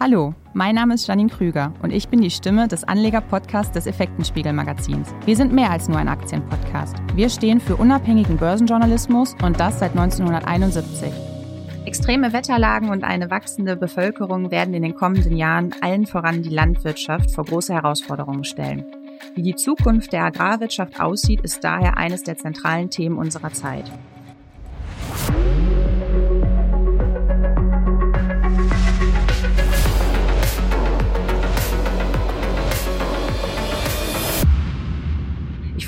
Hallo, mein Name ist Janine Krüger und ich bin die Stimme des Anleger-Podcasts des Effektenspiegel-Magazins. Wir sind mehr als nur ein Aktienpodcast. Wir stehen für unabhängigen Börsenjournalismus und das seit 1971. Extreme Wetterlagen und eine wachsende Bevölkerung werden in den kommenden Jahren allen voran die Landwirtschaft vor große Herausforderungen stellen. Wie die Zukunft der Agrarwirtschaft aussieht, ist daher eines der zentralen Themen unserer Zeit.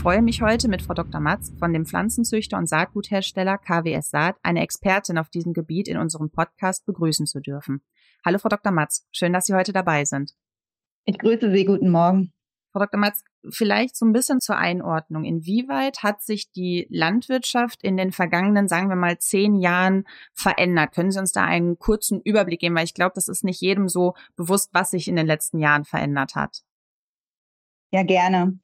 Freue mich heute mit Frau Dr. Matz von dem Pflanzenzüchter und Saatguthersteller KWS Saat, eine Expertin auf diesem Gebiet in unserem Podcast begrüßen zu dürfen. Hallo Frau Dr. Matz, schön, dass Sie heute dabei sind. Ich grüße Sie, guten Morgen. Frau Dr. Matz, vielleicht so ein bisschen zur Einordnung. Inwieweit hat sich die Landwirtschaft in den vergangenen, sagen wir mal, zehn Jahren verändert? Können Sie uns da einen kurzen Überblick geben? Weil ich glaube, das ist nicht jedem so bewusst, was sich in den letzten Jahren verändert hat. Ja, gerne.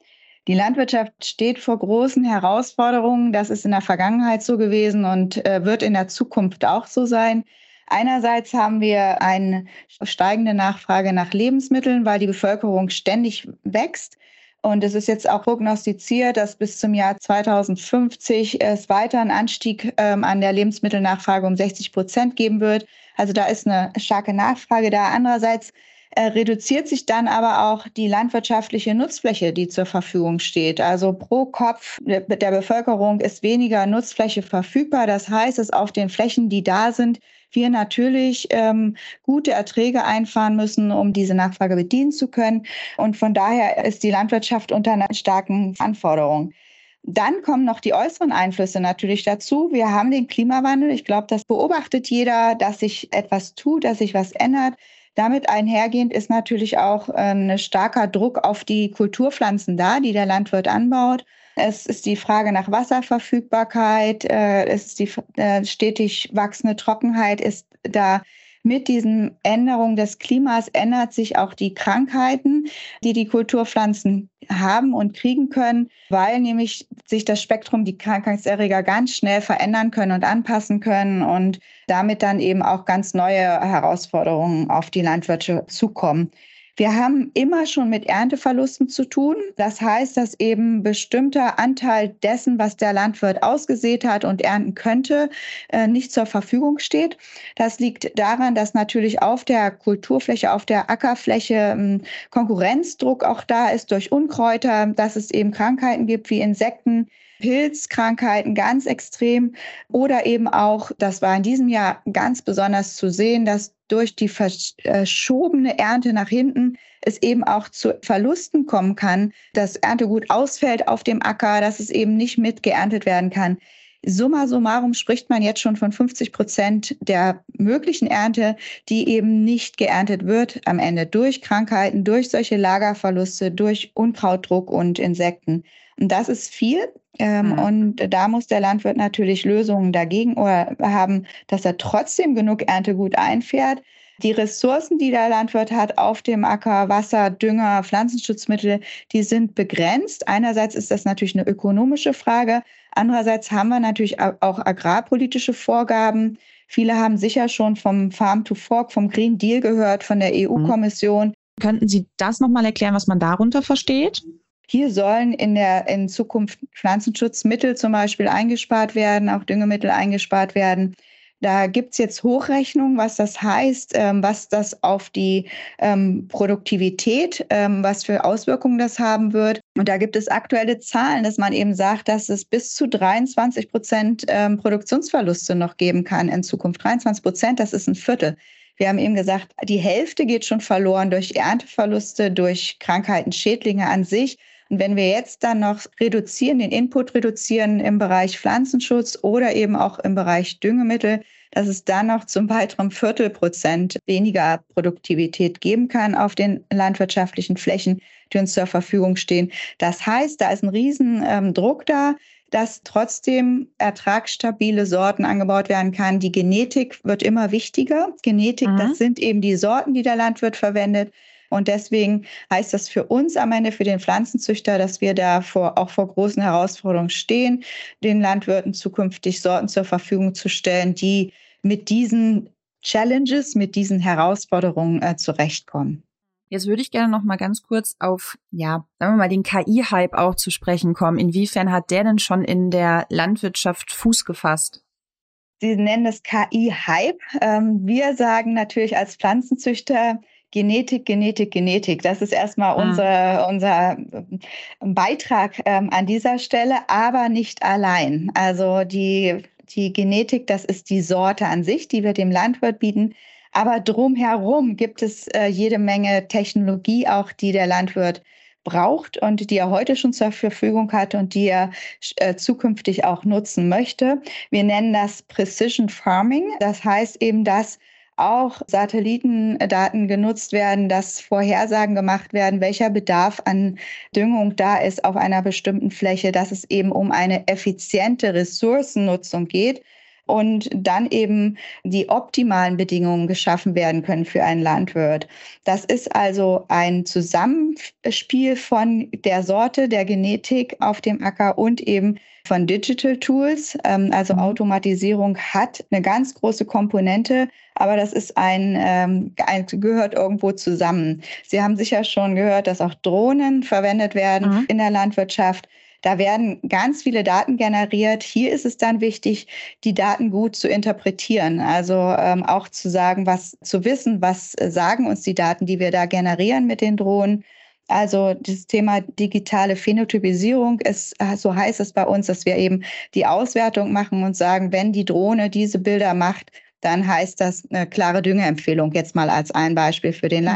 Die Landwirtschaft steht vor großen Herausforderungen. Das ist in der Vergangenheit so gewesen und äh, wird in der Zukunft auch so sein. Einerseits haben wir eine steigende Nachfrage nach Lebensmitteln, weil die Bevölkerung ständig wächst. Und es ist jetzt auch prognostiziert, dass bis zum Jahr 2050 es weiter einen Anstieg ähm, an der Lebensmittelnachfrage um 60 Prozent geben wird. Also da ist eine starke Nachfrage da. Andererseits reduziert sich dann aber auch die landwirtschaftliche Nutzfläche, die zur Verfügung steht. Also pro Kopf der Bevölkerung ist weniger Nutzfläche verfügbar. Das heißt, dass auf den Flächen, die da sind, wir natürlich ähm, gute Erträge einfahren müssen, um diese Nachfrage bedienen zu können. Und von daher ist die Landwirtschaft unter einer starken Anforderung. Dann kommen noch die äußeren Einflüsse natürlich dazu. Wir haben den Klimawandel. Ich glaube, das beobachtet jeder, dass sich etwas tut, dass sich was ändert. Damit einhergehend ist natürlich auch ein ähm, starker Druck auf die Kulturpflanzen da, die der Landwirt anbaut. Es ist die Frage nach Wasserverfügbarkeit, äh, es ist die äh, stetig wachsende Trockenheit ist da mit diesen Änderungen des Klimas ändert sich auch die Krankheiten, die die Kulturpflanzen haben und kriegen können, weil nämlich sich das Spektrum, die Krankheitserreger ganz schnell verändern können und anpassen können und damit dann eben auch ganz neue Herausforderungen auf die Landwirte zukommen. Wir haben immer schon mit Ernteverlusten zu tun. Das heißt, dass eben bestimmter Anteil dessen, was der Landwirt ausgesät hat und ernten könnte, äh, nicht zur Verfügung steht. Das liegt daran, dass natürlich auf der Kulturfläche, auf der Ackerfläche ähm, Konkurrenzdruck auch da ist durch Unkräuter, dass es eben Krankheiten gibt wie Insekten, Pilzkrankheiten ganz extrem oder eben auch, das war in diesem Jahr ganz besonders zu sehen, dass durch die verschobene Ernte nach hinten es eben auch zu Verlusten kommen kann, dass Erntegut ausfällt auf dem Acker, dass es eben nicht mit geerntet werden kann. Summa summarum spricht man jetzt schon von 50 Prozent der möglichen Ernte, die eben nicht geerntet wird am Ende durch Krankheiten, durch solche Lagerverluste, durch Unkrautdruck und Insekten. Und das ist viel. Ähm, mhm. Und da muss der Landwirt natürlich Lösungen dagegen oder haben, dass er trotzdem genug Erntegut einfährt. Die Ressourcen, die der Landwirt hat auf dem Acker, Wasser, Dünger, Pflanzenschutzmittel, die sind begrenzt. Einerseits ist das natürlich eine ökonomische Frage. Andererseits haben wir natürlich auch agrarpolitische Vorgaben. Viele haben sicher schon vom Farm to Fork, vom Green Deal gehört, von der EU-Kommission. Mhm. Könnten Sie das nochmal erklären, was man darunter versteht? Hier sollen in der in Zukunft Pflanzenschutzmittel zum Beispiel eingespart werden, auch Düngemittel eingespart werden. Da gibt's jetzt Hochrechnungen, was das heißt, ähm, was das auf die ähm, Produktivität, ähm, was für Auswirkungen das haben wird. Und da gibt es aktuelle Zahlen, dass man eben sagt, dass es bis zu 23 Prozent ähm, Produktionsverluste noch geben kann in Zukunft. 23 Prozent, das ist ein Viertel. Wir haben eben gesagt, die Hälfte geht schon verloren durch Ernteverluste, durch Krankheiten, Schädlinge an sich. Und wenn wir jetzt dann noch reduzieren, den Input reduzieren im Bereich Pflanzenschutz oder eben auch im Bereich Düngemittel, dass es dann noch zum weiteren Viertelprozent weniger Produktivität geben kann auf den landwirtschaftlichen Flächen, die uns zur Verfügung stehen. Das heißt, da ist ein riesen ähm, Druck da, dass trotzdem ertragsstabile Sorten angebaut werden kann. Die Genetik wird immer wichtiger. Genetik, mhm. das sind eben die Sorten, die der Landwirt verwendet. Und deswegen heißt das für uns am Ende, für den Pflanzenzüchter, dass wir da vor, auch vor großen Herausforderungen stehen, den Landwirten zukünftig Sorten zur Verfügung zu stellen, die mit diesen Challenges, mit diesen Herausforderungen äh, zurechtkommen. Jetzt würde ich gerne noch mal ganz kurz auf, ja, sagen wir mal, den KI-Hype auch zu sprechen kommen. Inwiefern hat der denn schon in der Landwirtschaft Fuß gefasst? Sie nennen es KI-Hype. Ähm, wir sagen natürlich als Pflanzenzüchter, Genetik, Genetik, Genetik. Das ist erstmal mhm. unser, unser ähm, Beitrag ähm, an dieser Stelle, aber nicht allein. Also die, die Genetik, das ist die Sorte an sich, die wir dem Landwirt bieten. Aber drumherum gibt es äh, jede Menge Technologie, auch die der Landwirt braucht und die er heute schon zur Verfügung hat und die er äh, zukünftig auch nutzen möchte. Wir nennen das Precision Farming. Das heißt eben, dass auch Satellitendaten genutzt werden, dass Vorhersagen gemacht werden, welcher Bedarf an Düngung da ist auf einer bestimmten Fläche, dass es eben um eine effiziente Ressourcennutzung geht und dann eben die optimalen Bedingungen geschaffen werden können für einen Landwirt. Das ist also ein Zusammenspiel von der Sorte, der Genetik auf dem Acker und eben von Digital Tools. Ähm, also mhm. Automatisierung hat eine ganz große Komponente, aber das ist ein, ähm, ein, gehört irgendwo zusammen. Sie haben sicher schon gehört, dass auch Drohnen verwendet werden mhm. in der Landwirtschaft. Da werden ganz viele Daten generiert. Hier ist es dann wichtig, die Daten gut zu interpretieren. Also ähm, auch zu sagen, was zu wissen, was äh, sagen uns die Daten, die wir da generieren mit den Drohnen. Also das Thema digitale Phänotypisierung ist, äh, so heißt es bei uns, dass wir eben die Auswertung machen und sagen, wenn die Drohne diese Bilder macht, dann heißt das eine klare Düngeempfehlung, jetzt mal als ein Beispiel für den mhm.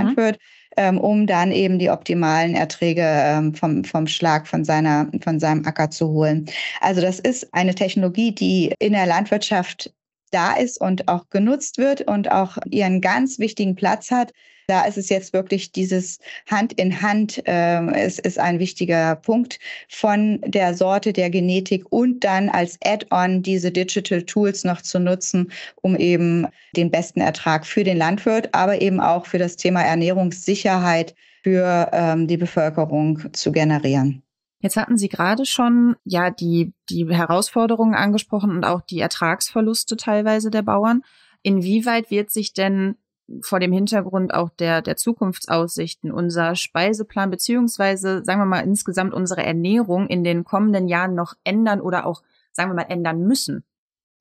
Ähm, um dann eben die optimalen Erträge ähm, vom, vom Schlag von, seiner, von seinem Acker zu holen. Also das ist eine Technologie, die in der Landwirtschaft da ist und auch genutzt wird und auch ihren ganz wichtigen Platz hat. Da ist es jetzt wirklich dieses Hand in Hand, äh, es ist ein wichtiger Punkt von der Sorte der Genetik und dann als Add-on diese Digital Tools noch zu nutzen, um eben den besten Ertrag für den Landwirt, aber eben auch für das Thema Ernährungssicherheit für ähm, die Bevölkerung zu generieren. Jetzt hatten Sie gerade schon ja die, die Herausforderungen angesprochen und auch die Ertragsverluste teilweise der Bauern. Inwieweit wird sich denn vor dem Hintergrund auch der, der Zukunftsaussichten unser Speiseplan beziehungsweise, sagen wir mal, insgesamt unsere Ernährung in den kommenden Jahren noch ändern oder auch, sagen wir mal, ändern müssen?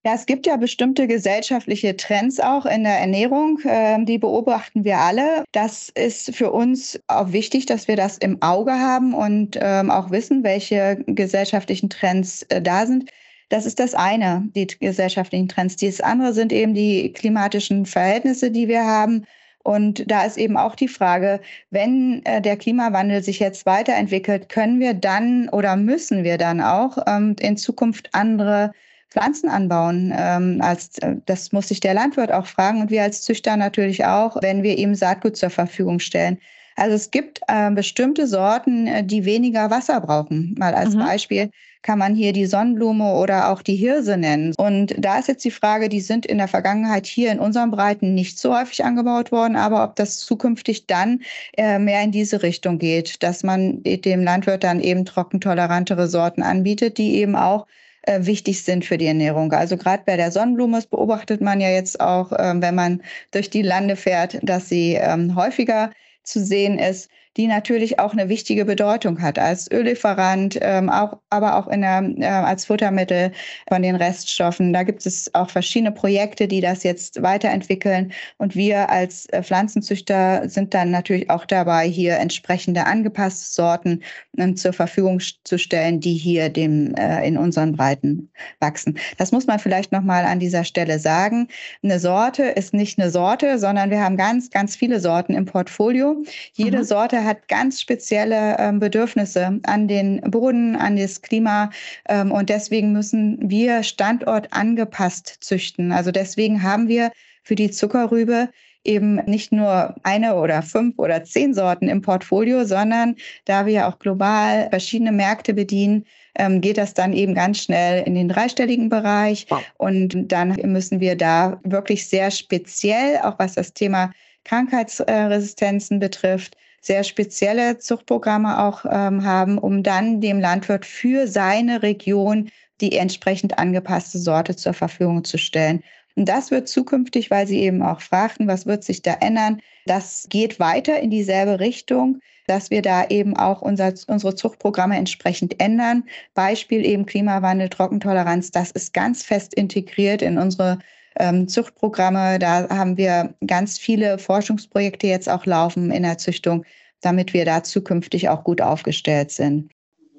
Ja, es gibt ja bestimmte gesellschaftliche Trends auch in der Ernährung, äh, die beobachten wir alle. Das ist für uns auch wichtig, dass wir das im Auge haben und ähm, auch wissen, welche gesellschaftlichen Trends äh, da sind. Das ist das eine, die gesellschaftlichen Trends. Das andere sind eben die klimatischen Verhältnisse, die wir haben. Und da ist eben auch die Frage, wenn äh, der Klimawandel sich jetzt weiterentwickelt, können wir dann oder müssen wir dann auch ähm, in Zukunft andere Pflanzen anbauen? Ähm, äh, das muss sich der Landwirt auch fragen und wir als Züchter natürlich auch, wenn wir ihm Saatgut zur Verfügung stellen. Also es gibt äh, bestimmte Sorten, äh, die weniger Wasser brauchen. Mal als mhm. Beispiel kann man hier die Sonnenblume oder auch die Hirse nennen. Und da ist jetzt die Frage, die sind in der Vergangenheit hier in unseren Breiten nicht so häufig angebaut worden, aber ob das zukünftig dann äh, mehr in diese Richtung geht, dass man dem Landwirt dann eben trockentolerantere Sorten anbietet, die eben auch äh, wichtig sind für die Ernährung. Also gerade bei der Sonnenblume beobachtet man ja jetzt auch, äh, wenn man durch die Lande fährt, dass sie ähm, häufiger zu sehen ist die natürlich auch eine wichtige Bedeutung hat als Öllieferant, ähm, auch, aber auch in der, äh, als Futtermittel von den Reststoffen. Da gibt es auch verschiedene Projekte, die das jetzt weiterentwickeln. Und wir als äh, Pflanzenzüchter sind dann natürlich auch dabei, hier entsprechende angepasste Sorten äh, zur Verfügung zu stellen, die hier dem, äh, in unseren Breiten wachsen. Das muss man vielleicht nochmal an dieser Stelle sagen. Eine Sorte ist nicht eine Sorte, sondern wir haben ganz, ganz viele Sorten im Portfolio. Jede mhm. Sorte hat ganz spezielle ähm, Bedürfnisse an den Boden, an das Klima. Ähm, und deswegen müssen wir Standort angepasst züchten. Also deswegen haben wir für die Zuckerrübe eben nicht nur eine oder fünf oder zehn Sorten im Portfolio, sondern da wir auch global verschiedene Märkte bedienen, ähm, geht das dann eben ganz schnell in den dreistelligen Bereich. Wow. Und dann müssen wir da wirklich sehr speziell, auch was das Thema Krankheitsresistenzen betrifft, sehr spezielle Zuchtprogramme auch ähm, haben, um dann dem Landwirt für seine Region die entsprechend angepasste Sorte zur Verfügung zu stellen. Und das wird zukünftig, weil Sie eben auch fragten, was wird sich da ändern, das geht weiter in dieselbe Richtung, dass wir da eben auch unser, unsere Zuchtprogramme entsprechend ändern. Beispiel eben Klimawandel, Trockentoleranz, das ist ganz fest integriert in unsere ähm, Zuchtprogramme. Da haben wir ganz viele Forschungsprojekte jetzt auch laufen in der Züchtung, damit wir da zukünftig auch gut aufgestellt sind.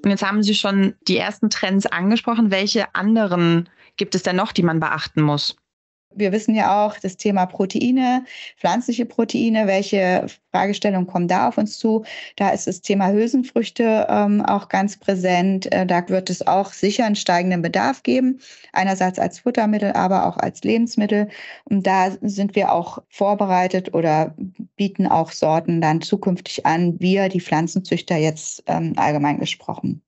Und jetzt haben Sie schon die ersten Trends angesprochen. Welche anderen gibt es denn noch, die man beachten muss? Wir wissen ja auch das Thema Proteine, pflanzliche Proteine, welche Fragestellungen kommen da auf uns zu? Da ist das Thema Hülsenfrüchte ähm, auch ganz präsent. Äh, da wird es auch sicher einen steigenden Bedarf geben, einerseits als Futtermittel, aber auch als Lebensmittel. Und da sind wir auch vorbereitet oder bieten auch Sorten dann zukünftig an, wir, die Pflanzenzüchter jetzt ähm, allgemein gesprochen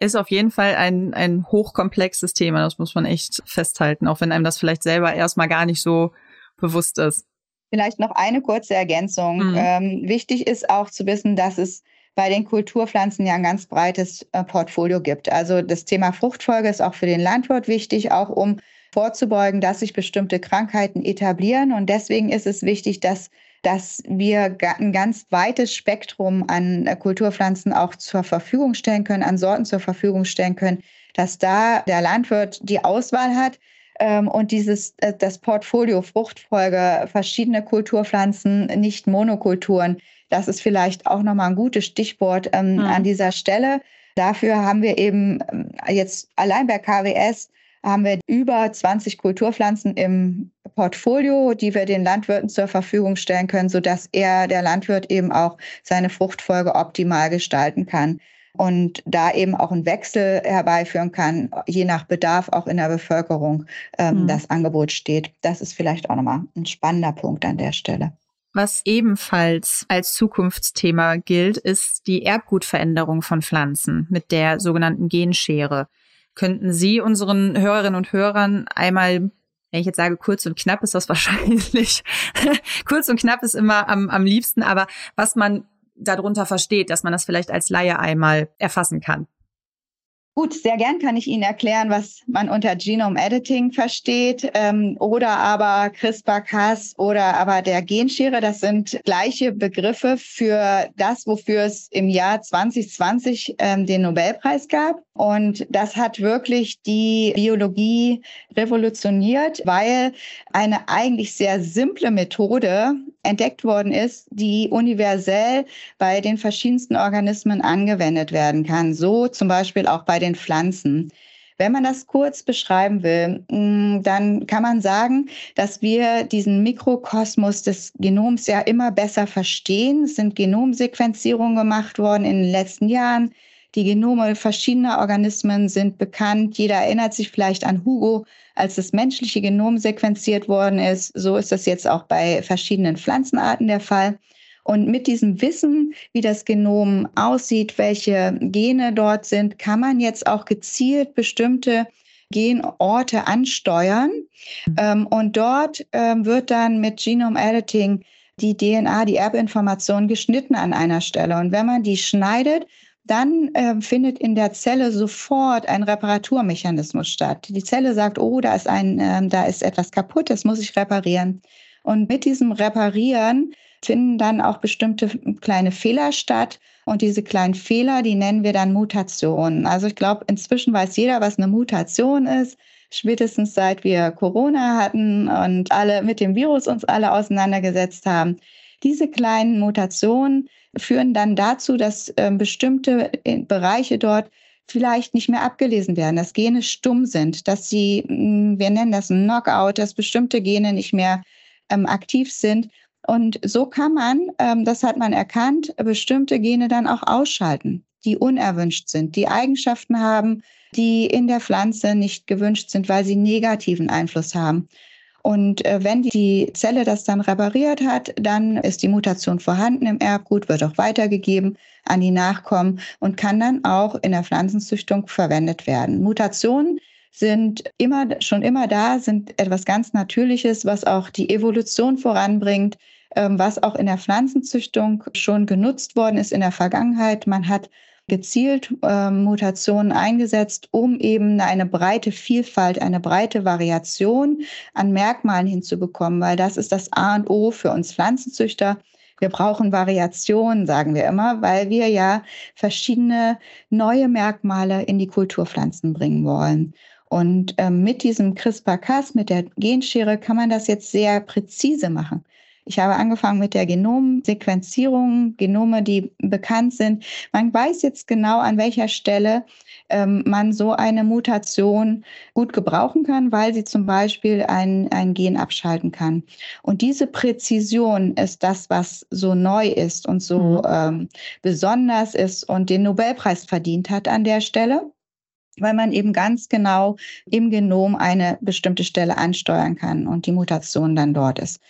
ist auf jeden Fall ein, ein hochkomplexes Thema, das muss man echt festhalten, auch wenn einem das vielleicht selber erstmal gar nicht so bewusst ist. Vielleicht noch eine kurze Ergänzung. Mhm. Ähm, wichtig ist auch zu wissen, dass es bei den Kulturpflanzen ja ein ganz breites äh, Portfolio gibt. Also das Thema Fruchtfolge ist auch für den Landwirt wichtig, auch um vorzubeugen, dass sich bestimmte Krankheiten etablieren. Und deswegen ist es wichtig, dass dass wir ein ganz weites Spektrum an äh, Kulturpflanzen auch zur Verfügung stellen können, an Sorten zur Verfügung stellen können, dass da der Landwirt die Auswahl hat ähm, und dieses äh, das Portfolio Fruchtfolge, verschiedene Kulturpflanzen, nicht Monokulturen. Das ist vielleicht auch nochmal ein gutes Stichwort ähm, mhm. an dieser Stelle. Dafür haben wir eben ähm, jetzt allein bei KWS haben wir über 20 Kulturpflanzen im Portfolio, die wir den Landwirten zur Verfügung stellen können, sodass er, der Landwirt, eben auch seine Fruchtfolge optimal gestalten kann und da eben auch einen Wechsel herbeiführen kann, je nach Bedarf auch in der Bevölkerung ähm, mhm. das Angebot steht. Das ist vielleicht auch nochmal ein spannender Punkt an der Stelle. Was ebenfalls als Zukunftsthema gilt, ist die Erbgutveränderung von Pflanzen mit der sogenannten Genschere. Könnten Sie unseren Hörerinnen und Hörern einmal wenn ich jetzt sage kurz und knapp, ist das wahrscheinlich. kurz und knapp ist immer am, am liebsten, aber was man darunter versteht, dass man das vielleicht als Laie einmal erfassen kann. Gut, sehr gern kann ich Ihnen erklären, was man unter Genome Editing versteht ähm, oder aber CRISPR-Cas oder aber der Genschere. Das sind gleiche Begriffe für das, wofür es im Jahr 2020 ähm, den Nobelpreis gab. Und das hat wirklich die Biologie revolutioniert, weil eine eigentlich sehr simple Methode entdeckt worden ist, die universell bei den verschiedensten Organismen angewendet werden kann. So zum Beispiel auch bei den Pflanzen. Wenn man das kurz beschreiben will, mm, dann kann man sagen, dass wir diesen Mikrokosmos des Genoms ja immer besser verstehen. Es sind Genomsequenzierungen gemacht worden in den letzten Jahren. Die Genome verschiedener Organismen sind bekannt. Jeder erinnert sich vielleicht an Hugo, als das menschliche Genom sequenziert worden ist. So ist das jetzt auch bei verschiedenen Pflanzenarten der Fall. Und mit diesem Wissen, wie das Genom aussieht, welche Gene dort sind, kann man jetzt auch gezielt bestimmte Genorte ansteuern. Mhm. und dort ähm, wird dann mit Genome Editing die DNA, die Erbinformation geschnitten an einer Stelle. Und wenn man die schneidet, dann äh, findet in der Zelle sofort ein Reparaturmechanismus statt. Die Zelle sagt, oh, da ist ein, äh, da ist etwas kaputt, das muss ich reparieren. Und mit diesem Reparieren finden dann auch bestimmte kleine Fehler statt. Und diese kleinen Fehler, die nennen wir dann Mutationen. Also ich glaube, inzwischen weiß jeder, was eine Mutation ist. Spätestens seit wir Corona hatten und alle mit dem Virus uns alle auseinandergesetzt haben. Diese kleinen Mutationen führen dann dazu, dass äh, bestimmte äh, Bereiche dort vielleicht nicht mehr abgelesen werden, dass Gene stumm sind, dass sie, hm, wir nennen das ein Knockout, dass bestimmte Gene nicht mehr ähm, aktiv sind. Und so kann man, ähm, das hat man erkannt, bestimmte Gene dann auch ausschalten, die unerwünscht sind, die Eigenschaften haben, die in der Pflanze nicht gewünscht sind, weil sie negativen Einfluss haben. Und äh, wenn die Zelle das dann repariert hat, dann ist die Mutation vorhanden im Erbgut, wird auch weitergegeben an die Nachkommen und kann dann auch in der Pflanzenzüchtung verwendet werden. Mutationen sind immer, schon immer da, sind etwas ganz Natürliches, was auch die Evolution voranbringt, ähm, was auch in der Pflanzenzüchtung schon genutzt worden ist in der Vergangenheit. Man hat gezielt äh, Mutationen eingesetzt, um eben eine breite Vielfalt, eine breite Variation an Merkmalen hinzubekommen, weil das ist das A und O für uns Pflanzenzüchter. Wir brauchen Variationen, sagen wir immer, weil wir ja verschiedene neue Merkmale in die Kulturpflanzen bringen wollen. Und ähm, mit diesem CRISPR-Cas, mit der Genschere, kann man das jetzt sehr präzise machen. Ich habe angefangen mit der Genomsequenzierung, Genome, die bekannt sind. Man weiß jetzt genau, an welcher Stelle ähm, man so eine Mutation gut gebrauchen kann, weil sie zum Beispiel ein, ein Gen abschalten kann. Und diese Präzision ist das, was so neu ist und so mhm. ähm, besonders ist und den Nobelpreis verdient hat an der Stelle weil man eben ganz genau im Genom eine bestimmte Stelle ansteuern kann und die Mutation dann dort ist.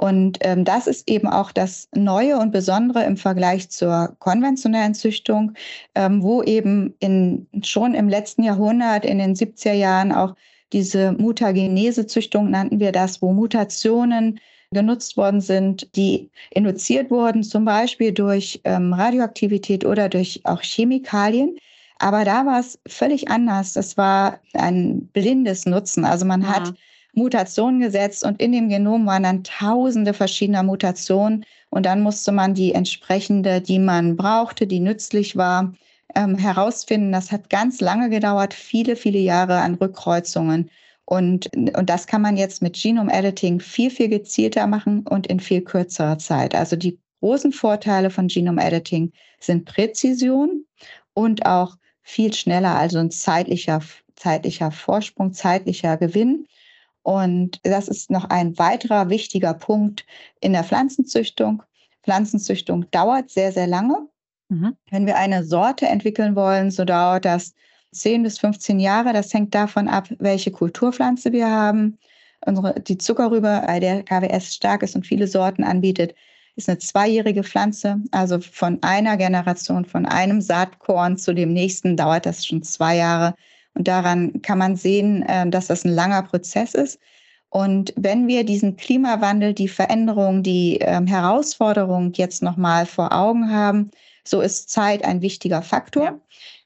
Und ähm, das ist eben auch das Neue und Besondere im Vergleich zur konventionellen Züchtung, ähm, wo eben in, schon im letzten Jahrhundert, in den 70er Jahren auch diese Mutagenese-Züchtung nannten wir das, wo Mutationen genutzt worden sind, die induziert wurden, zum Beispiel durch ähm, Radioaktivität oder durch auch Chemikalien. Aber da war es völlig anders. Das war ein blindes Nutzen. Also man ja. hat Mutationen gesetzt und in dem Genom waren dann tausende verschiedener Mutationen und dann musste man die entsprechende, die man brauchte, die nützlich war, ähm, herausfinden. Das hat ganz lange gedauert, viele, viele Jahre an Rückkreuzungen. Und, und das kann man jetzt mit Genome Editing viel, viel gezielter machen und in viel kürzerer Zeit. Also die großen Vorteile von Genome Editing sind Präzision und auch viel schneller, also ein zeitlicher, zeitlicher Vorsprung, zeitlicher Gewinn. Und das ist noch ein weiterer wichtiger Punkt in der Pflanzenzüchtung. Pflanzenzüchtung dauert sehr, sehr lange. Mhm. Wenn wir eine Sorte entwickeln wollen, so dauert das 10 bis 15 Jahre. Das hängt davon ab, welche Kulturpflanze wir haben. Unsere, die Zuckerrübe, bei der KWS stark ist und viele Sorten anbietet, ist eine zweijährige Pflanze. Also von einer Generation, von einem Saatkorn zu dem nächsten dauert das schon zwei Jahre. Und daran kann man sehen, äh, dass das ein langer Prozess ist. Und wenn wir diesen Klimawandel, die Veränderung, die ähm, Herausforderung jetzt nochmal vor Augen haben, so ist Zeit ein wichtiger Faktor. Ja.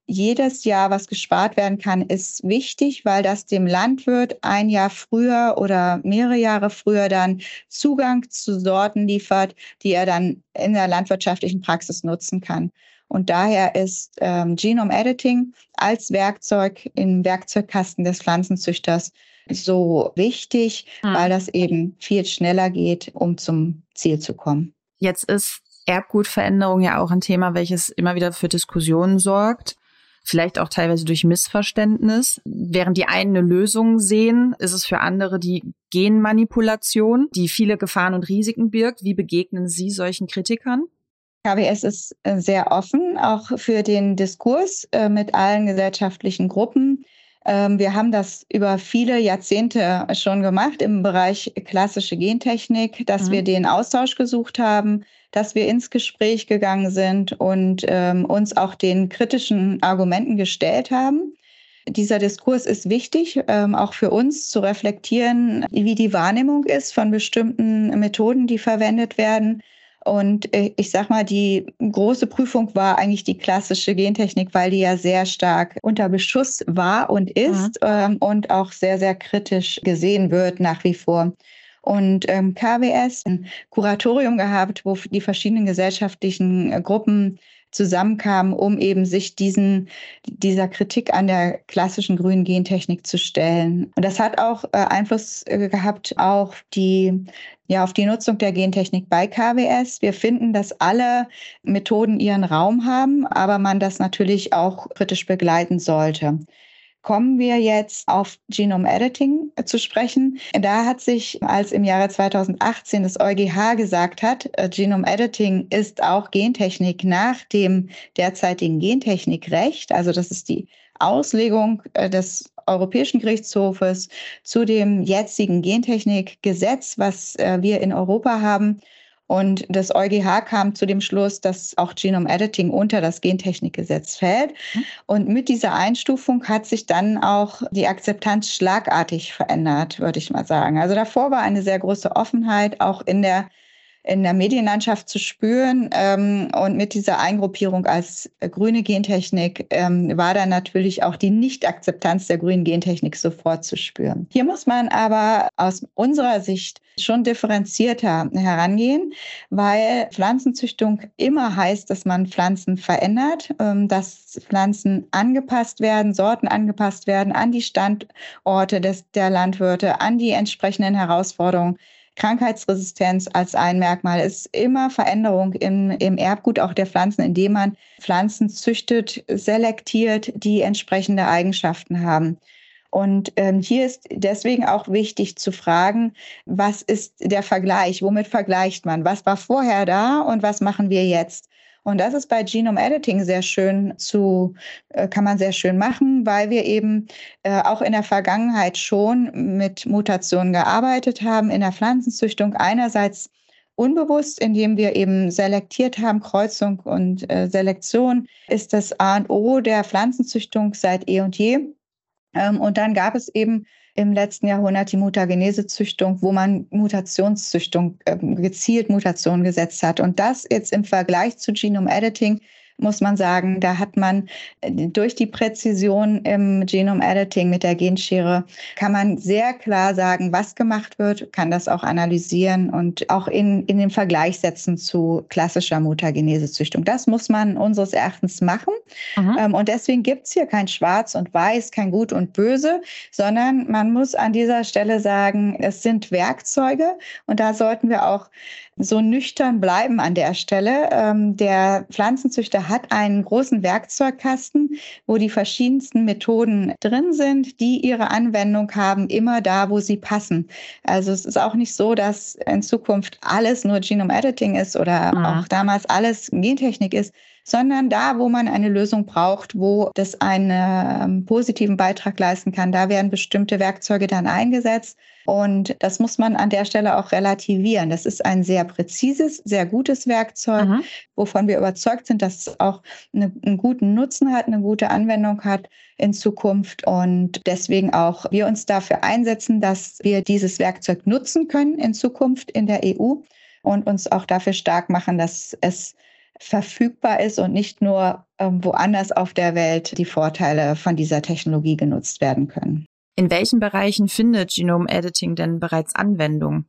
Jedes Jahr, was gespart werden kann, ist wichtig, weil das dem Landwirt ein Jahr früher oder mehrere Jahre früher dann Zugang zu Sorten liefert, die er dann in der landwirtschaftlichen Praxis nutzen kann. Und daher ist ähm, Genome Editing als Werkzeug im Werkzeugkasten des Pflanzenzüchters so wichtig, mhm. weil das eben viel schneller geht, um zum Ziel zu kommen. Jetzt ist Erbgutveränderung ja auch ein Thema, welches immer wieder für Diskussionen sorgt. Vielleicht auch teilweise durch Missverständnis. Während die einen eine Lösung sehen, ist es für andere die Genmanipulation, die viele Gefahren und Risiken birgt. Wie begegnen Sie solchen Kritikern? KWS ist äh, sehr offen, auch für den Diskurs äh, mit allen gesellschaftlichen Gruppen. Ähm, wir haben das über viele Jahrzehnte schon gemacht im Bereich klassische Gentechnik, dass mhm. wir den Austausch gesucht haben, dass wir ins Gespräch gegangen sind und ähm, uns auch den kritischen Argumenten gestellt haben. Dieser Diskurs ist wichtig, ähm, auch für uns zu reflektieren, wie die Wahrnehmung ist von bestimmten Methoden, die verwendet werden und äh, ich sag mal, die große Prüfung war eigentlich die klassische Gentechnik, weil die ja sehr stark unter Beschuss war und ist mhm. ähm, und auch sehr, sehr kritisch gesehen wird nach wie vor. Und ähm, KWS ein Kuratorium gehabt, wo die verschiedenen gesellschaftlichen äh, Gruppen zusammenkamen, um eben sich diesen, dieser Kritik an der klassischen grünen Gentechnik zu stellen. Und das hat auch äh, Einfluss äh, gehabt auf die, ja, auf die Nutzung der Gentechnik bei KWS. Wir finden, dass alle Methoden ihren Raum haben, aber man das natürlich auch kritisch begleiten sollte kommen wir jetzt auf Genome Editing zu sprechen. Da hat sich, als im Jahre 2018 das EuGH gesagt hat, äh, Genome Editing ist auch Gentechnik nach dem derzeitigen Gentechnikrecht, also das ist die Auslegung äh, des Europäischen Gerichtshofes zu dem jetzigen Gentechnikgesetz, was äh, wir in Europa haben, und das EuGH kam zu dem Schluss, dass auch Genome Editing unter das Gentechnikgesetz fällt. Mhm. Und mit dieser Einstufung hat sich dann auch die Akzeptanz schlagartig verändert, würde ich mal sagen. Also davor war eine sehr große Offenheit, auch in der in der Medienlandschaft zu spüren. Ähm, und mit dieser Eingruppierung als äh, grüne Gentechnik ähm, war dann natürlich auch die Nicht-Akzeptanz der grünen Gentechnik sofort zu spüren. Hier muss man aber aus unserer Sicht schon differenzierter herangehen, weil Pflanzenzüchtung immer heißt, dass man Pflanzen verändert, ähm, dass Pflanzen angepasst werden, Sorten angepasst werden an die Standorte des, der Landwirte, an die entsprechenden Herausforderungen Krankheitsresistenz als ein Merkmal ist immer Veränderung im, im Erbgut auch der Pflanzen, indem man Pflanzen züchtet, selektiert, die entsprechende Eigenschaften haben. Und ähm, hier ist deswegen auch wichtig zu fragen, was ist der Vergleich? Womit vergleicht man? Was war vorher da und was machen wir jetzt? Und das ist bei Genome Editing sehr schön zu, äh, kann man sehr schön machen, weil wir eben äh, auch in der Vergangenheit schon mit Mutationen gearbeitet haben, in der Pflanzenzüchtung einerseits unbewusst, indem wir eben selektiert haben, Kreuzung und äh, Selektion ist das A und O der Pflanzenzüchtung seit eh und je. Ähm, und dann gab es eben im letzten Jahrhundert die Mutagenesezüchtung, wo man Mutationszüchtung, äh, gezielt Mutationen gesetzt hat. Und das jetzt im Vergleich zu Genome Editing muss man sagen, da hat man äh, durch die Präzision im Genome Editing mit der Genschere, kann man sehr klar sagen, was gemacht wird, kann das auch analysieren und auch in, in den Vergleich setzen zu klassischer Mutagenesezüchtung. Das muss man unseres Erachtens machen. Mhm. Und deswegen gibt es hier kein Schwarz und Weiß, kein Gut und Böse, sondern man muss an dieser Stelle sagen, es sind Werkzeuge und da sollten wir auch so nüchtern bleiben an der Stelle. Ähm, der Pflanzenzüchter hat einen großen Werkzeugkasten, wo die verschiedensten Methoden drin sind, die ihre Anwendung haben, immer da, wo sie passen. Also es ist auch nicht so, dass in Zukunft alles nur Genome Editing ist oder mhm. auch damals alles Gentechnik ist, sondern da, wo man eine Lösung braucht, wo das einen ähm, positiven Beitrag leisten kann, da werden bestimmte Werkzeuge dann eingesetzt. Und das muss man an der Stelle auch relativieren. Das ist ein sehr präzises, sehr gutes Werkzeug, Aha. wovon wir überzeugt sind, dass es auch eine, einen guten Nutzen hat, eine gute Anwendung hat in Zukunft und deswegen auch wir uns dafür einsetzen, dass wir dieses Werkzeug nutzen können in Zukunft in der EU und uns auch dafür stark machen, dass es verfügbar ist und nicht nur ähm, woanders auf der Welt die Vorteile von dieser Technologie genutzt werden können. In welchen Bereichen findet Genome Editing denn bereits Anwendung?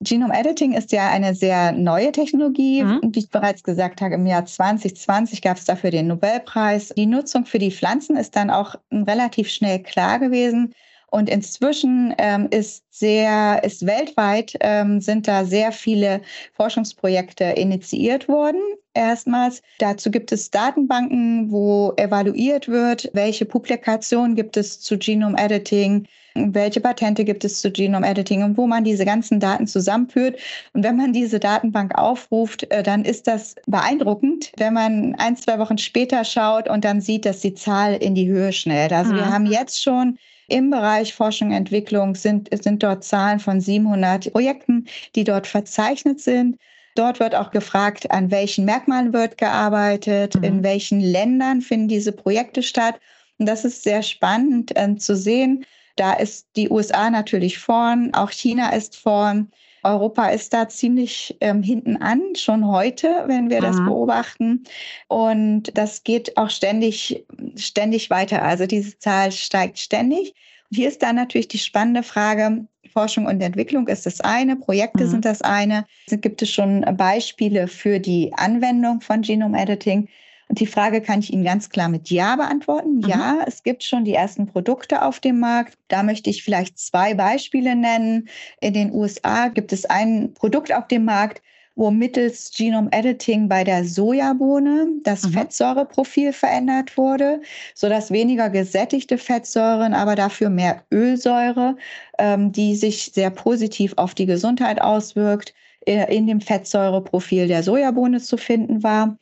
Genome Editing ist ja eine sehr neue Technologie. Mhm. Wie ich bereits gesagt habe, im Jahr 2020 gab es dafür den Nobelpreis. Die Nutzung für die Pflanzen ist dann auch relativ schnell klar gewesen. Und inzwischen ähm, ist sehr, ist weltweit ähm, sind da sehr viele Forschungsprojekte initiiert worden. Erstmals. Dazu gibt es Datenbanken, wo evaluiert wird, welche Publikationen gibt es zu Genome Editing, welche Patente gibt es zu Genome Editing und wo man diese ganzen Daten zusammenführt. Und wenn man diese Datenbank aufruft, äh, dann ist das beeindruckend, wenn man ein, zwei Wochen später schaut und dann sieht, dass die Zahl in die Höhe schnellt. Also mhm. wir haben jetzt schon im Bereich Forschung und Entwicklung sind, sind dort Zahlen von 700 Projekten, die dort verzeichnet sind. Dort wird auch gefragt, an welchen Merkmalen wird gearbeitet, mhm. in welchen Ländern finden diese Projekte statt. Und das ist sehr spannend äh, zu sehen. Da ist die USA natürlich vorn, auch China ist vorn. Europa ist da ziemlich ähm, hinten an, schon heute, wenn wir Aha. das beobachten. Und das geht auch ständig, ständig weiter. Also diese Zahl steigt ständig. Und hier ist dann natürlich die spannende Frage, Forschung und Entwicklung ist das eine, Projekte mhm. sind das eine. Gibt es schon Beispiele für die Anwendung von Genome Editing? Und die Frage kann ich Ihnen ganz klar mit Ja beantworten. Mhm. Ja, es gibt schon die ersten Produkte auf dem Markt. Da möchte ich vielleicht zwei Beispiele nennen. In den USA gibt es ein Produkt auf dem Markt, wo mittels Genome Editing bei der Sojabohne das mhm. Fettsäureprofil verändert wurde, sodass weniger gesättigte Fettsäuren, aber dafür mehr Ölsäure, ähm, die sich sehr positiv auf die Gesundheit auswirkt, äh, in dem Fettsäureprofil der Sojabohne zu finden war.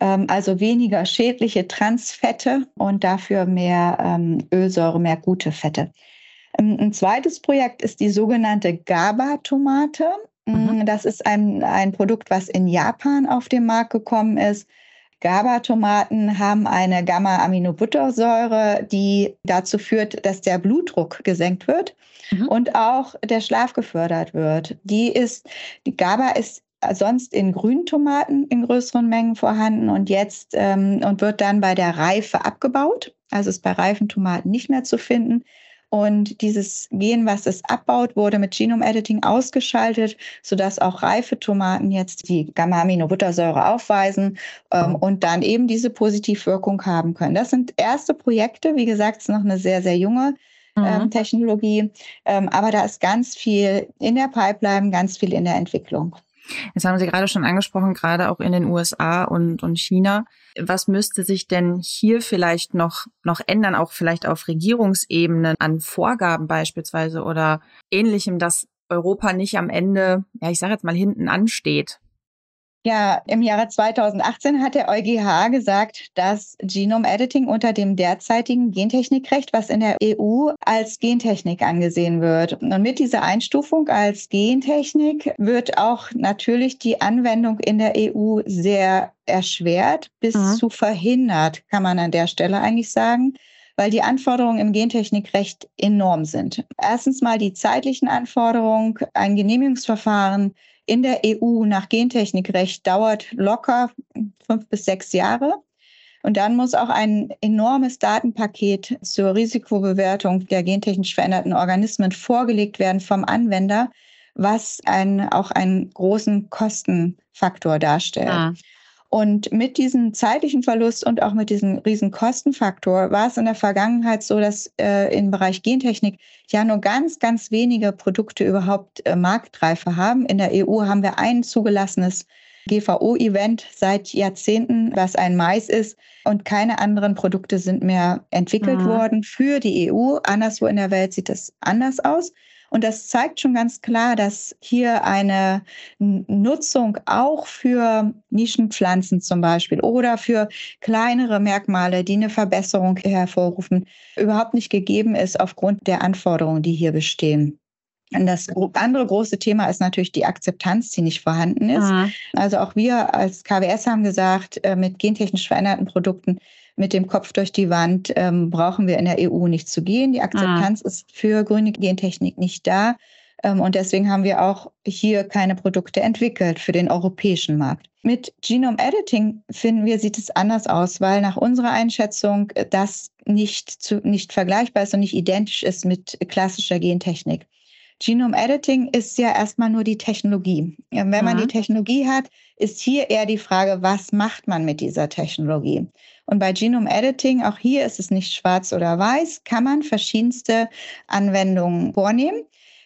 Ähm, also weniger schädliche Transfette und dafür mehr ähm, Ölsäure, mehr gute Fette. Ähm, ein zweites Projekt ist die sogenannte GABA-Tomate. Mhm. Mm, das ist ein, ein Produkt, was in Japan auf den Markt gekommen ist. GABA-Tomaten haben eine Gamma-Aminobuttersäure, die dazu führt, dass der Blutdruck gesenkt wird mhm. und auch der Schlaf gefördert wird. Die ist, die GABA ist sonst in Grüntomaten in größeren Mengen vorhanden und jetzt ähm, und wird dann bei der Reife abgebaut. Also ist bei reifen Tomaten nicht mehr zu finden. Und dieses Gen, was es abbaut, wurde mit Genome-Editing ausgeschaltet, sodass auch reife Tomaten jetzt die Gamma-Aminobuttersäure aufweisen ähm, und dann eben diese Positivwirkung haben können. Das sind erste Projekte. Wie gesagt, es ist noch eine sehr, sehr junge ähm, mhm. Technologie. Ähm, aber da ist ganz viel in der Pipeline, ganz viel in der Entwicklung. Jetzt haben Sie gerade schon angesprochen, gerade auch in den USA und, und China. Was müsste sich denn hier vielleicht noch, noch ändern, auch vielleicht auf Regierungsebene an Vorgaben beispielsweise oder ähnlichem, dass Europa nicht am Ende, ja, ich sage jetzt mal hinten ansteht? Ja, im Jahre 2018 hat der EuGH gesagt, dass Genome Editing unter dem derzeitigen Gentechnikrecht, was in der EU als Gentechnik angesehen wird. Und mit dieser Einstufung als Gentechnik wird auch natürlich die Anwendung in der EU sehr erschwert bis mhm. zu verhindert, kann man an der Stelle eigentlich sagen weil die Anforderungen im Gentechnikrecht enorm sind. Erstens mal die zeitlichen Anforderungen, ein Genehmigungsverfahren in der EU nach Gentechnikrecht dauert locker fünf bis sechs Jahre. Und dann muss auch ein enormes Datenpaket zur Risikobewertung der gentechnisch veränderten Organismen vorgelegt werden vom Anwender, was ein, auch einen großen Kostenfaktor darstellt. Ja. Und mit diesem zeitlichen Verlust und auch mit diesem riesen Kostenfaktor war es in der Vergangenheit so, dass äh, im Bereich Gentechnik ja nur ganz, ganz wenige Produkte überhaupt äh, Marktreife haben. In der EU haben wir ein zugelassenes GVO-Event seit Jahrzehnten, was ein Mais ist. Und keine anderen Produkte sind mehr entwickelt mhm. worden für die EU. Anderswo in der Welt sieht es anders aus. Und das zeigt schon ganz klar, dass hier eine Nutzung auch für Nischenpflanzen zum Beispiel oder für kleinere Merkmale, die eine Verbesserung hervorrufen, überhaupt nicht gegeben ist aufgrund der Anforderungen, die hier bestehen. Und das andere große Thema ist natürlich die Akzeptanz, die nicht vorhanden ist. Mhm. Also auch wir als KWS haben gesagt, äh, mit gentechnisch veränderten Produkten mit dem Kopf durch die Wand ähm, brauchen wir in der EU nicht zu gehen. Die Akzeptanz ah. ist für grüne Gentechnik nicht da. Ähm, und deswegen haben wir auch hier keine Produkte entwickelt für den europäischen Markt. Mit Genome Editing finden wir, sieht es anders aus, weil nach unserer Einschätzung äh, das nicht, zu, nicht vergleichbar ist und nicht identisch ist mit klassischer Gentechnik. Genome Editing ist ja erstmal nur die Technologie. Wenn man die Technologie hat, ist hier eher die Frage, was macht man mit dieser Technologie? Und bei Genome Editing, auch hier ist es nicht schwarz oder weiß, kann man verschiedenste Anwendungen vornehmen.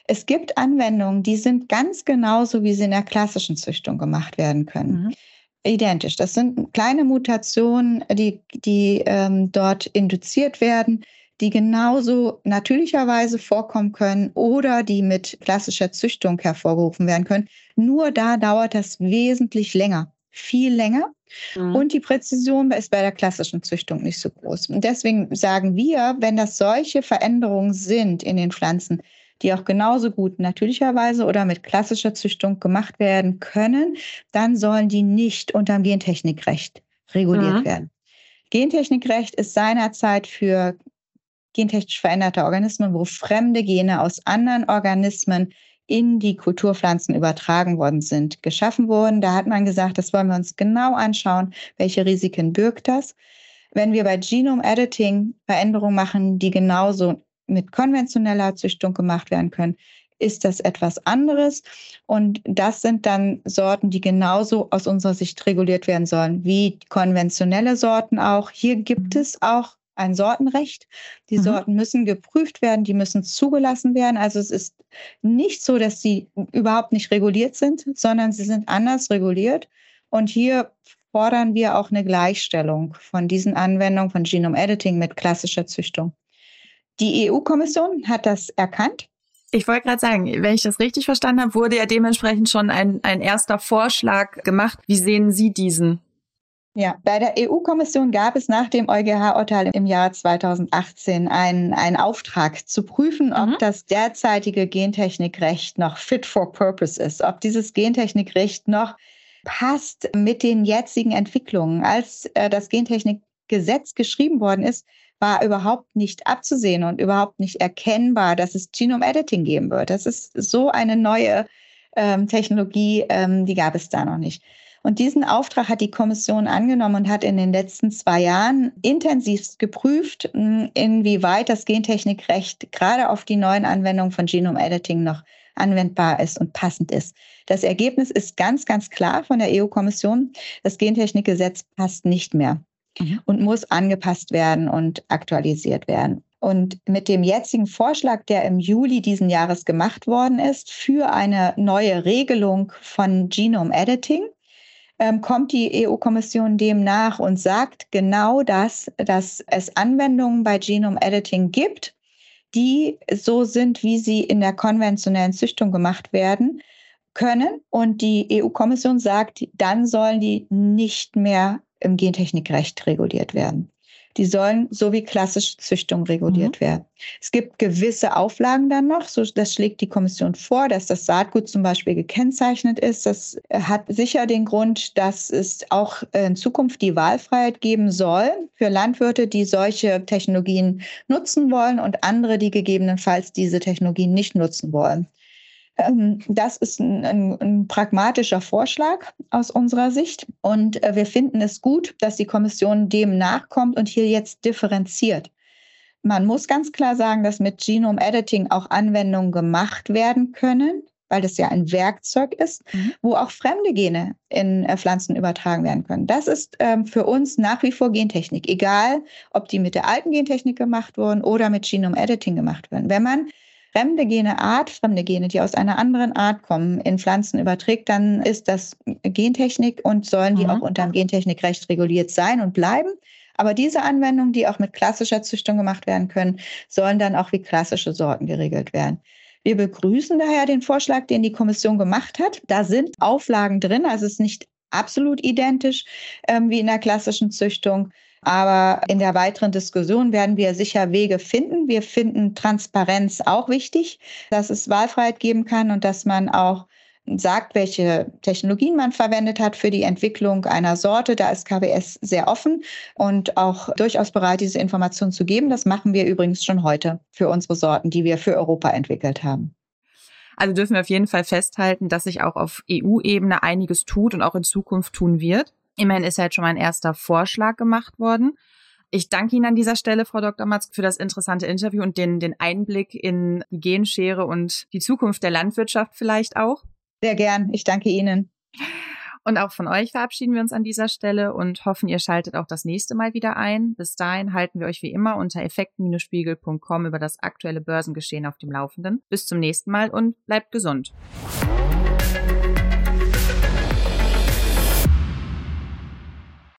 Es gibt Anwendungen, die sind ganz genauso, wie sie in der klassischen Züchtung gemacht werden können. Mhm. Identisch. Das sind kleine Mutationen, die, die ähm, dort induziert werden, die genauso natürlicherweise vorkommen können oder die mit klassischer Züchtung hervorgerufen werden können. Nur da dauert das wesentlich länger, viel länger. Mhm. Und die Präzision ist bei der klassischen Züchtung nicht so groß. Und deswegen sagen wir, wenn das solche Veränderungen sind in den Pflanzen, die auch genauso gut natürlicherweise oder mit klassischer Züchtung gemacht werden können, dann sollen die nicht unter dem Gentechnikrecht reguliert mhm. werden. Gentechnikrecht ist seinerzeit für gentechnisch veränderte Organismen, wo fremde Gene aus anderen Organismen in die Kulturpflanzen übertragen worden sind, geschaffen wurden. Da hat man gesagt, das wollen wir uns genau anschauen, welche Risiken birgt das. Wenn wir bei Genome Editing Veränderungen machen, die genauso mit konventioneller Züchtung gemacht werden können, ist das etwas anderes. Und das sind dann Sorten, die genauso aus unserer Sicht reguliert werden sollen, wie konventionelle Sorten auch. Hier gibt mhm. es auch ein Sortenrecht. Die mhm. Sorten müssen geprüft werden, die müssen zugelassen werden. Also es ist nicht so, dass sie überhaupt nicht reguliert sind, sondern sie sind anders reguliert. Und hier fordern wir auch eine Gleichstellung von diesen Anwendungen von Genome Editing mit klassischer Züchtung. Die EU-Kommission hat das erkannt. Ich wollte gerade sagen, wenn ich das richtig verstanden habe, wurde ja dementsprechend schon ein, ein erster Vorschlag gemacht. Wie sehen Sie diesen? Ja, bei der EU-Kommission gab es nach dem EuGH-Urteil im Jahr 2018 einen, einen Auftrag zu prüfen, ob mhm. das derzeitige Gentechnikrecht noch fit for purpose ist, ob dieses Gentechnikrecht noch passt mit den jetzigen Entwicklungen. Als äh, das Gentechnikgesetz geschrieben worden ist, war überhaupt nicht abzusehen und überhaupt nicht erkennbar, dass es Genome Editing geben wird. Das ist so eine neue ähm, Technologie, ähm, die gab es da noch nicht. Und diesen Auftrag hat die Kommission angenommen und hat in den letzten zwei Jahren intensiv geprüft, hm, inwieweit das Gentechnikrecht gerade auf die neuen Anwendungen von Genome Editing noch anwendbar ist und passend ist. Das Ergebnis ist ganz, ganz klar von der EU-Kommission. Das Gentechnikgesetz passt nicht mehr mhm. und muss angepasst werden und aktualisiert werden. Und mit dem jetzigen Vorschlag, der im Juli diesen Jahres gemacht worden ist, für eine neue Regelung von Genome Editing, ähm, kommt die EU-Kommission dem nach und sagt genau das, dass es Anwendungen bei Genome Editing gibt, die so sind, wie sie in der konventionellen Züchtung gemacht werden können. Und die EU-Kommission sagt, dann sollen die nicht mehr im Gentechnikrecht reguliert werden. Die sollen so wie klassische Züchtung reguliert mhm. werden. Es gibt gewisse Auflagen dann noch. So, das schlägt die Kommission vor, dass das Saatgut zum Beispiel gekennzeichnet ist. Das hat sicher den Grund, dass es auch in Zukunft die Wahlfreiheit geben soll für Landwirte, die solche Technologien nutzen wollen und andere, die gegebenenfalls diese Technologien nicht nutzen wollen. Ähm, das ist ein, ein, ein, pragmatischer Vorschlag aus unserer Sicht. Und äh, wir finden es gut, dass die Kommission dem nachkommt und hier jetzt differenziert. Man muss ganz klar sagen, dass mit Genome Editing auch Anwendungen gemacht werden können, weil das ja ein Werkzeug ist, mhm. wo auch fremde Gene in äh, Pflanzen übertragen werden können. Das ist ähm, für uns nach wie vor Gentechnik, egal ob die mit der alten Gentechnik gemacht wurden oder mit Genome Editing gemacht werden. Wenn man fremde Gene, artfremde Gene, die aus einer anderen Art kommen, in Pflanzen überträgt, dann ist das Gentechnik und sollen die mhm. auch unter dem Gentechnikrecht reguliert sein und bleiben. Aber diese Anwendungen, die auch mit klassischer Züchtung gemacht werden können, sollen dann auch wie klassische Sorten geregelt werden. Wir begrüßen daher den Vorschlag, den die Kommission gemacht hat. Da sind Auflagen drin, also es ist nicht absolut identisch ähm, wie in der klassischen Züchtung. Aber in der weiteren Diskussion werden wir sicher Wege finden. Wir finden Transparenz auch wichtig, dass es Wahlfreiheit geben kann und dass man auch sagt, welche Technologien man verwendet hat für die Entwicklung einer Sorte. Da ist KWS sehr offen und auch durchaus bereit, diese Informationen zu geben. Das machen wir übrigens schon heute für unsere Sorten, die wir für Europa entwickelt haben. Also dürfen wir auf jeden Fall festhalten, dass sich auch auf EU-Ebene einiges tut und auch in Zukunft tun wird. Immerhin ist ja jetzt schon mal ein erster Vorschlag gemacht worden. Ich danke Ihnen an dieser Stelle, Frau Dr. Matz, für das interessante Interview und den, den Einblick in die Genschere und die Zukunft der Landwirtschaft vielleicht auch. Sehr gern. Ich danke Ihnen. Und auch von euch verabschieden wir uns an dieser Stelle und hoffen, ihr schaltet auch das nächste Mal wieder ein. Bis dahin halten wir euch wie immer unter effekten-spiegel.com über das aktuelle Börsengeschehen auf dem Laufenden. Bis zum nächsten Mal und bleibt gesund.